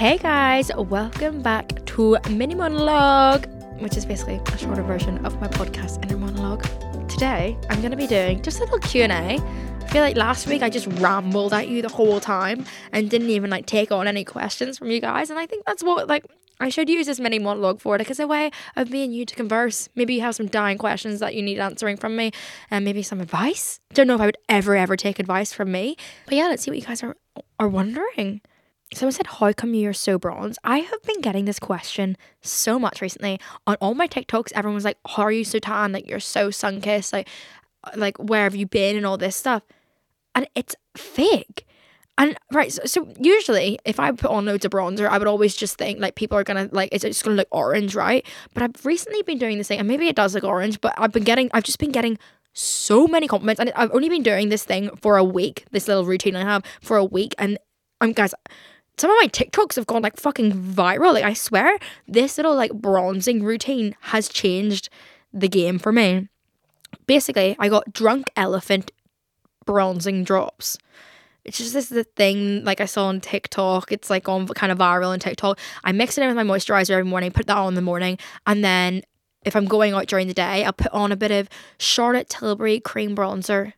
Hey guys, welcome back to Mini Monologue, which is basically a shorter version of my podcast Inner Monologue. Today, I'm going to be doing just a little Q&A. I feel like last week I just rambled at you the whole time and didn't even like take on any questions from you guys, and I think that's what like I should use this mini monologue for like as a way of me and you to converse. Maybe you have some dying questions that you need answering from me, and maybe some advice. Don't know if I would ever ever take advice from me, but yeah, let's see what you guys are are wondering. Someone said, How come you're so bronze? I have been getting this question so much recently on all my TikToks. Everyone's like, How are you so tan? Like, you're so sun kissed. Like, like, where have you been? And all this stuff. And it's fake. And right, so, so usually if I put on loads of bronzer, I would always just think like people are gonna like it's just gonna look orange, right? But I've recently been doing this thing, and maybe it does look orange, but I've been getting, I've just been getting so many compliments, and I've only been doing this thing for a week, this little routine I have for a week, and I'm guys, some of my TikToks have gone like fucking viral. Like I swear, this little like bronzing routine has changed the game for me. Basically, I got drunk elephant bronzing drops. It's just this is the thing like I saw on TikTok. It's like on kind of viral on TikTok. I mix it in with my moisturizer every morning, put that on in the morning, and then if I'm going out during the day, I'll put on a bit of Charlotte Tilbury cream bronzer.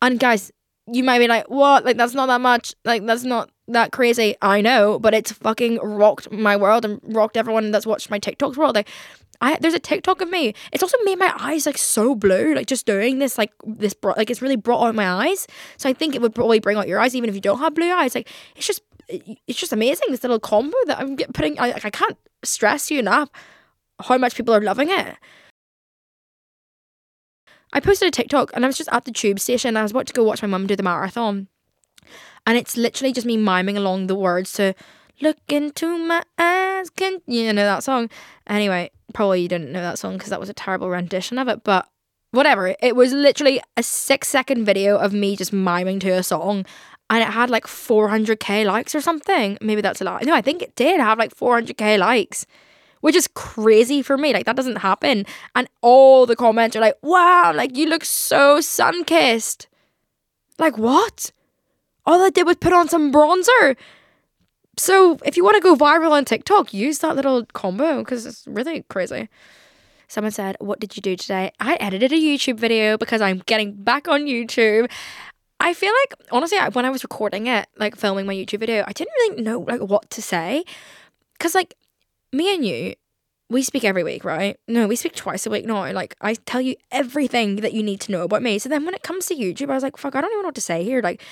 And guys, you might be like, what? Like, that's not that much. Like, that's not that crazy. I know, but it's fucking rocked my world and rocked everyone that's watched my TikToks world. Like, I there's a TikTok of me. It's also made my eyes like so blue. Like just doing this, like this, brought, like it's really brought out my eyes. So I think it would probably bring out your eyes, even if you don't have blue eyes. Like it's just, it's just amazing. This little combo that I'm putting. I, I can't stress you enough how much people are loving it. I posted a TikTok and I was just at the tube station. I was about to go watch my mum do the marathon. And it's literally just me miming along the words to look into my eyes. Can you know that song? Anyway, probably you didn't know that song because that was a terrible rendition of it, but whatever. It was literally a six second video of me just miming to a song and it had like 400k likes or something. Maybe that's a lot. No, I think it did have like 400k likes which is crazy for me. Like that doesn't happen. And all the comments are like, wow, like you look so sun kissed. Like what? All I did was put on some bronzer. So if you want to go viral on TikTok, use that little combo because it's really crazy. Someone said, What did you do today? I edited a YouTube video because I'm getting back on YouTube. I feel like honestly, when I was recording it, like filming my YouTube video, I didn't really know like what to say. Cause like me and you, we speak every week, right? No, we speak twice a week No, Like I tell you everything that you need to know about me. So then when it comes to YouTube, I was like, fuck, I don't even know what to say here. Like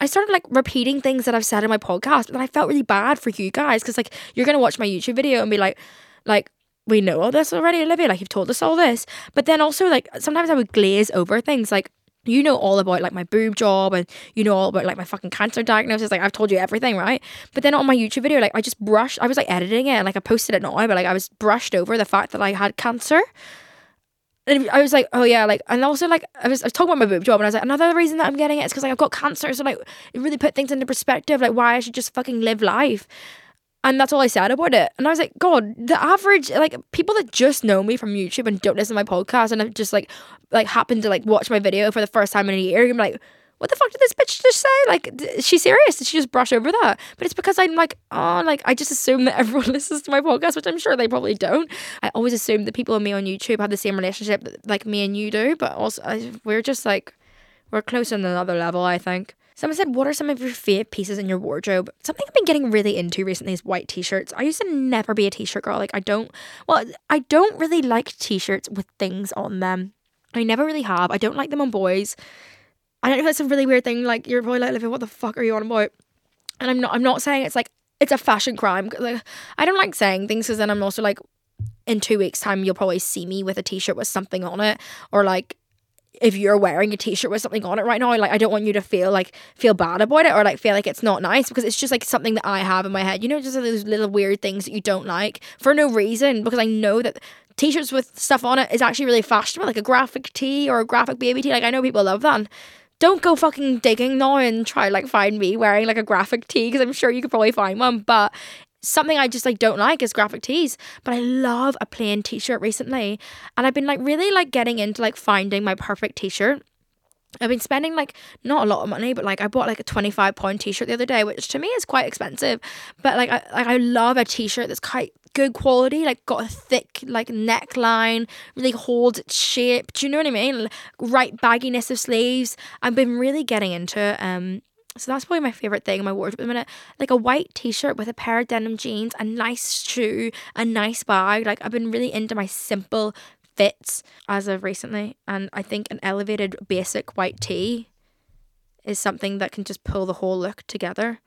I started like repeating things that I've said in my podcast, and I felt really bad for you guys because like you're gonna watch my YouTube video and be like, like we know all this already, Olivia. Like you've told us all this, but then also like sometimes I would glaze over things like you know all about like my boob job and you know all about like my fucking cancer diagnosis. Like I've told you everything, right? But then on my YouTube video, like I just brushed, I was like editing it and like I posted it now, but like I was brushed over the fact that I had cancer. And I was like, oh yeah, like, and also like, I was, I was talking about my boob job, and I was like, another reason that I'm getting it is because like I've got cancer, so like, it really put things into perspective, like why I should just fucking live life. And that's all I said about it. And I was like, God, the average like people that just know me from YouTube and don't listen to my podcast and have just like like happened to like watch my video for the first time in a year, you're like, what the fuck did this bitch just say? Like, is she serious? Did she just brush over that? But it's because I'm like, oh, like I just assume that everyone listens to my podcast, which I'm sure they probably don't. I always assume that people and me on YouTube have the same relationship that, like me and you do, but also I, we're just like we're close on another level, I think. Someone said, What are some of your favorite pieces in your wardrobe? Something I've been getting really into recently is white t shirts. I used to never be a t shirt girl. Like, I don't, well, I don't really like t shirts with things on them. I never really have. I don't like them on boys. I don't know if that's a really weird thing. Like, you're probably like, Living, what the fuck are you on about? And I'm not, I'm not saying it's like, it's a fashion crime. Like, I don't like saying things because then I'm also like, in two weeks' time, you'll probably see me with a t shirt with something on it, or like if you're wearing a t-shirt with something on it right now like i don't want you to feel like feel bad about it or like feel like it's not nice because it's just like something that i have in my head you know just those little weird things that you don't like for no reason because i know that t-shirts with stuff on it is actually really fashionable like a graphic tee or a graphic baby tee like i know people love that don't go fucking digging now and try like find me wearing like a graphic tee because i'm sure you could probably find one but something I just like don't like is graphic tees, but I love a plain t-shirt recently. And I've been like really like getting into like finding my perfect t-shirt. I've been spending like not a lot of money, but like I bought like a twenty five pound t shirt the other day, which to me is quite expensive. But like I like I love a t shirt that's quite good quality, like got a thick like neckline, really holds its shape. Do you know what I mean? Right bagginess of sleeves. I've been really getting into it. Um so that's probably my favorite thing in my wardrobe at the minute. Like a white t-shirt with a pair of denim jeans, a nice shoe, a nice bag. Like I've been really into my simple fits as of recently. And I think an elevated basic white tee is something that can just pull the whole look together.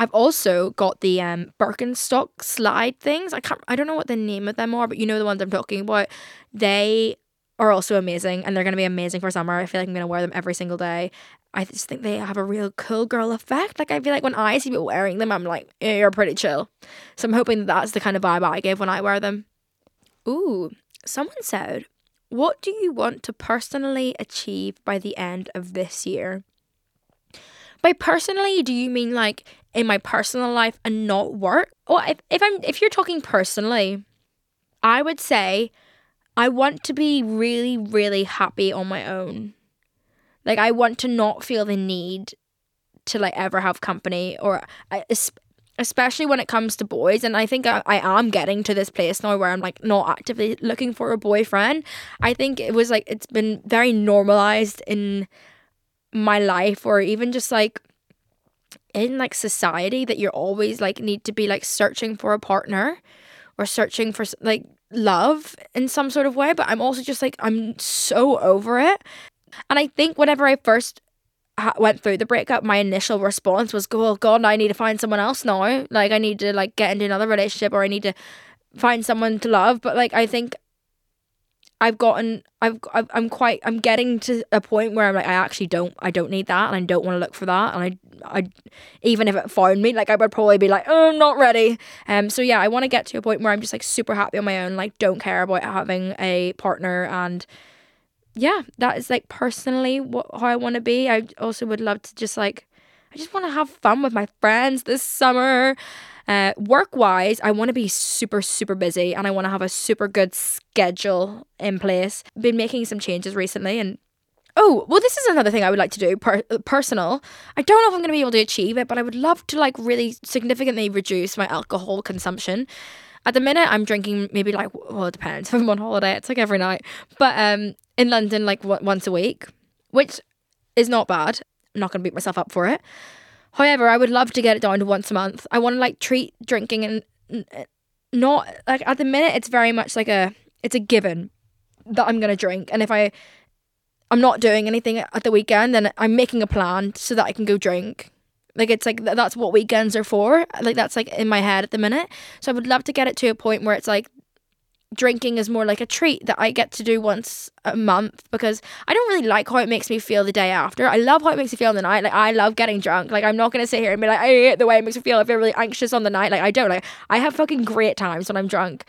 I've also got the um, Birkenstock slide things. I can't I don't know what the name of them are, but you know the ones I'm talking about. They are also amazing and they're to be amazing for summer. I feel like I'm to wear them every single day. I just think they have a real cool girl effect. Like I feel like when I see people wearing them, I'm like, yeah, you're pretty chill. So I'm hoping that that's the kind of vibe I give when I wear them. Ooh, Someone said, What do you want to personally achieve by the end of this year? By personally, do you mean like in my personal life and not work? Or if, if I'm if you're talking personally, I would say I want to be really, really happy on my own. Like I want to not feel the need to like ever have company or especially when it comes to boys. And I think I, I am getting to this place now where I'm like not actively looking for a boyfriend. I think it was like it's been very normalized in my life or even just like in like society that you're always like need to be like searching for a partner or searching for like love in some sort of way but i'm also just like i'm so over it and i think whenever i first went through the breakup, my initial response was, "Oh God, I need to find someone else now. Like I need to like get into another relationship, or I need to find someone to love." But like I think I've gotten, I've, I'm quite, I'm getting to a point where I'm like, I actually don't, I don't need that, and I don't want to look for that, and I, I, even if it found me, like I would probably be like, oh, I'm not ready. Um, so yeah, I want to get to a point where I'm just like super happy on my own, like don't care about having a partner and yeah, that is like personally what how I want to be. I also would love to just like I just want to have fun with my friends this summer. Uh, work wise, I want to be super, super busy and I want to have a super good schedule in place. Been making some changes recently and Oh, well, this is another thing I would like to do, per- personal. I don't know if I'm going to be able to achieve it, but I would love to like really significantly reduce my alcohol consumption. At the minute, I'm drinking maybe like well, it depends. If I'm on holiday, it's like every night. But um, in London, like w- once a week, which is not bad. I'm not gonna beat myself up for it. However, I would love to get it down to once a month. I want to like treat drinking and not like at the minute. It's very much like a it's a given that I'm gonna drink, and if I I'm not doing anything at the weekend, then I'm making a plan so that I can go drink. Like it's like that's what weekends are for. Like that's like in my head at the minute. So I would love to get it to a point where it's like drinking is more like a treat that I get to do once a month because I don't really like how it makes me feel the day after. I love how it makes me feel in the night. Like I love getting drunk. Like I'm not gonna sit here and be like, I hate the way it makes me feel. I feel really anxious on the night. Like I don't. Like I have fucking great times when I'm drunk,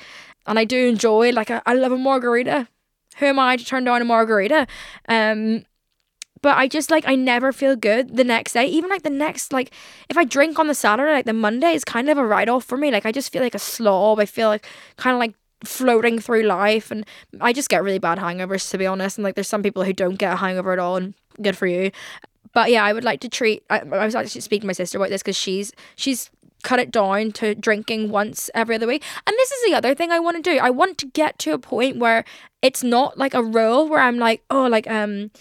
and I do enjoy. Like I, I love a margarita. Who am I to turn down a margarita? Um, but I just like I never feel good the next day. Even like the next like if I drink on the Saturday, like the Monday is kind of a write off for me. Like I just feel like a slob. I feel like kind of like floating through life and I just get really bad hangovers to be honest. And like there's some people who don't get a hangover at all and good for you. But yeah, I would like to treat I, I was actually speaking to my sister about this because she's she's cut it down to drinking once every other week. And this is the other thing I want to do. I want to get to a point where it's not like a rule where I'm like, oh, like um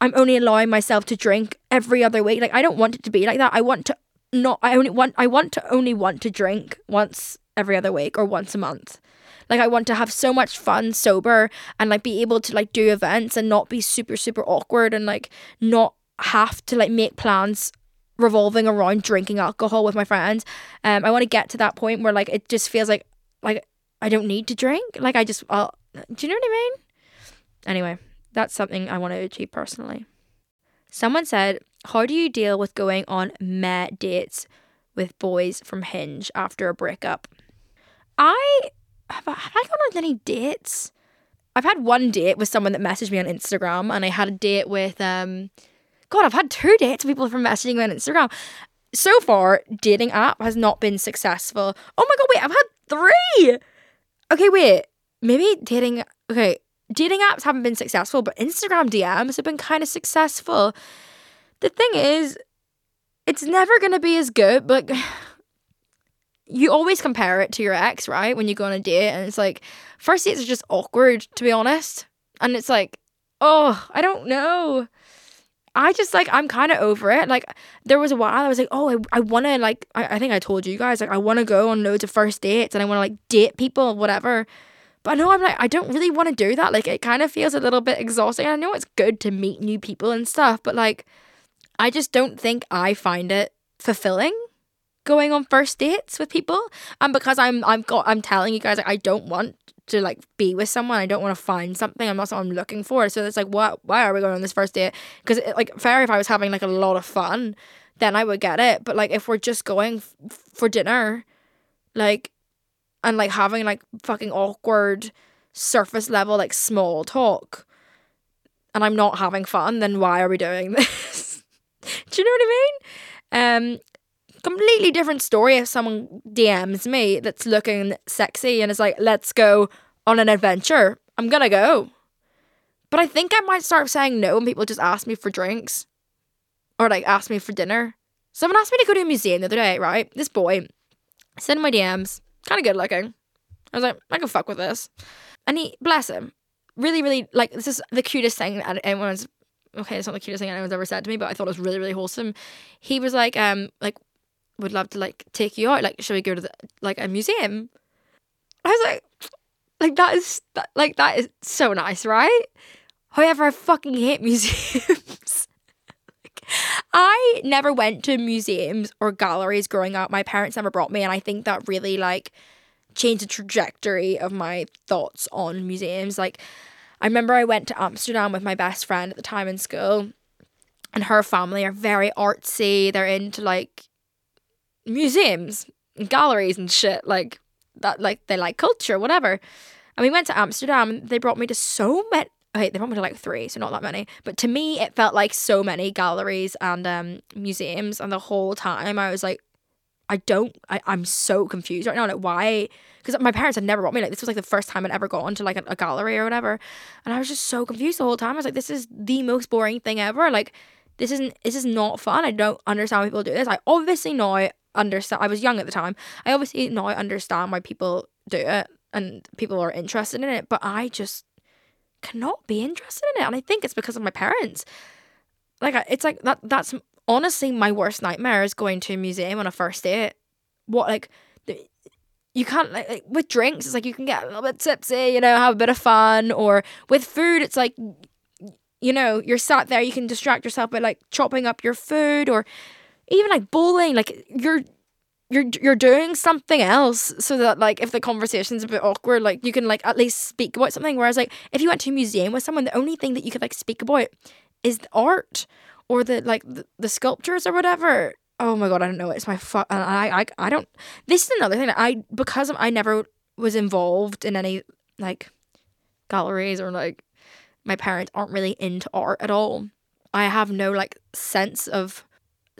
I'm only allowing myself to drink every other week. Like I don't want it to be like that. I want to not I only want I want to only want to drink once every other week or once a month. Like I want to have so much fun sober and like be able to like do events and not be super super awkward and like not have to like make plans revolving around drinking alcohol with my friends. Um I want to get to that point where like it just feels like like I don't need to drink. Like I just I'll, do you know what I mean? Anyway, that's something I want to achieve personally. Someone said, How do you deal with going on mad dates with boys from Hinge after a breakup? I have, I, have I gone on any dates? I've had one date with someone that messaged me on Instagram, and I had a date with um God, I've had two dates with people from messaging me on Instagram. So far, dating app has not been successful. Oh my god, wait, I've had three. Okay, wait. Maybe dating okay, dating apps haven't been successful, but Instagram DMs have been kind of successful. The thing is, it's never to be as good, but you always compare it to your ex, right? When you go on a date, and it's like, first dates are just awkward, to be honest. And it's like, oh, I don't know. I just like I'm kind of over it. Like there was a while I was like, oh, I, I want to like I, I think I told you guys like I want to go on loads of first dates and I want to like date people whatever. But I know I'm like I don't really want to do that. Like it kind of feels a little bit exhausting. I know it's good to meet new people and stuff, but like I just don't think I find it fulfilling going on first dates with people. And because I'm I'm got I'm telling you guys like I don't want to like be with someone. I don't want to find something. I'm not I'm looking for. So it's like, what? Why are we going on this first date? Because like, fair if I was having like a lot of fun, then I would get it. But like, if we're just going f- for dinner, like, and like having like fucking awkward surface level like small talk, and I'm not having fun, then why are we doing this? Do you know what I mean? Um, completely different story if someone DMs me that's looking sexy and is like, let's go on an adventure. I'm gonna go. But I think I might start saying no when people just ask me for drinks or like ask me for dinner. Someone asked me to go to a museum the other day, right? This boy sent my DMs, kind of good looking. I was like, I can fuck with this. And he, bless him, really, really, like, this is the cutest thing that anyone's, okay, it's not the cutest thing anyone's ever said to me, but I thought it was really, really wholesome. He was like, um, like, would love to like take you out. Like, should we go to the, like a museum? I was like, like that is that, like that is so nice, right? However, I fucking hate museums. like, I never went to museums or galleries growing up. My parents never brought me, and I think that really like changed the trajectory of my thoughts on museums. Like, I remember I went to Amsterdam with my best friend at the time in school, and her family are very artsy. They're into like museums and galleries and shit like that like they like culture whatever. And we went to amsterdam and they brought me to so many okay they brought me to like three so not that many. But to me it felt like so many galleries and um museums and the whole time i was like i don't I, i'm so confused right now like why? Because my parents had never brought me like this was like the first time i'd ever gone to like a, a gallery or whatever. And i was just so confused the whole time. I was like this is the most boring thing ever. Like this isn't this is not fun. I don't understand why people do this. I obviously know understand. I was young at the time. I obviously now understand why people do it and people are interested in it, but I just cannot be interested in it. And I think it's because of my parents. Like it's like that. That's honestly my worst nightmare is going to a museum on a first date. What like you can't like, like with drinks. It's like you can get a little bit tipsy, you know, have a bit of fun. Or with food, it's like you know you're sat there, you can distract yourself by like chopping up your food or even like bowling, like you're you're you're doing something else so that like if the conversation's a bit awkward, like you can like at least speak about something. Whereas like if you went to a museum with someone, the only thing that you could like speak about is the art or the like the, the sculptures or whatever. Oh my god, I don't know. It's my fuck. I, I I don't. This is another thing that I because I never was involved in any like galleries or like my parents aren't really into art at all. I have no like sense of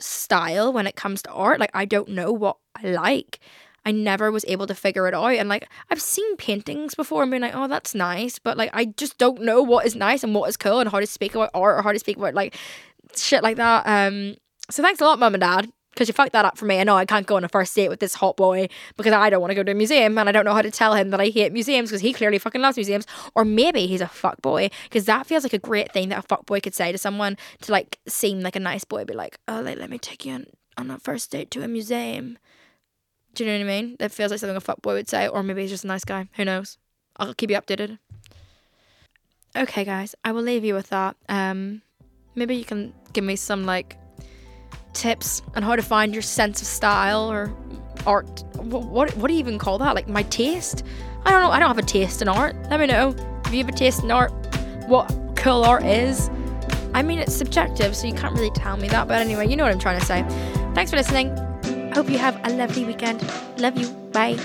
style when it comes to art. Like I don't know what I like. I never was able to figure it out. And like I've seen paintings before and been like, oh, that's nice. But like I just don't know what is nice and what is cool and how to speak about art or how to speak about like shit like that. Um so thanks a lot, mum and dad because you fucked that up for me. I know I can't go on a first date with this hot boy because I don't want to go to a museum and I don't know how to tell him that I hate museums because he clearly fucking loves museums. Or maybe he's a fuck boy because that feels like a great thing that a fuck boy could say to someone to like seem like a nice boy. Be like, oh, like, let me take you on, on a first date to a museum. Do you know what I mean? That feels like something a fuck boy would say. Or maybe he's just a nice guy. Who knows? I'll keep you updated. Okay, guys, I will leave you with that. Um, maybe you can give me some like tips on how to find your sense of style or art. What, what, do you even call that? Like my taste? I don't know. I don't have a taste in art. Let me know if you have a taste in art. What cool art is. I mean, it's subjective, so you can't really tell me that. But anyway, you know what I'm trying to say. Thanks for listening. Hope you have a lovely weekend. Love you. Bye.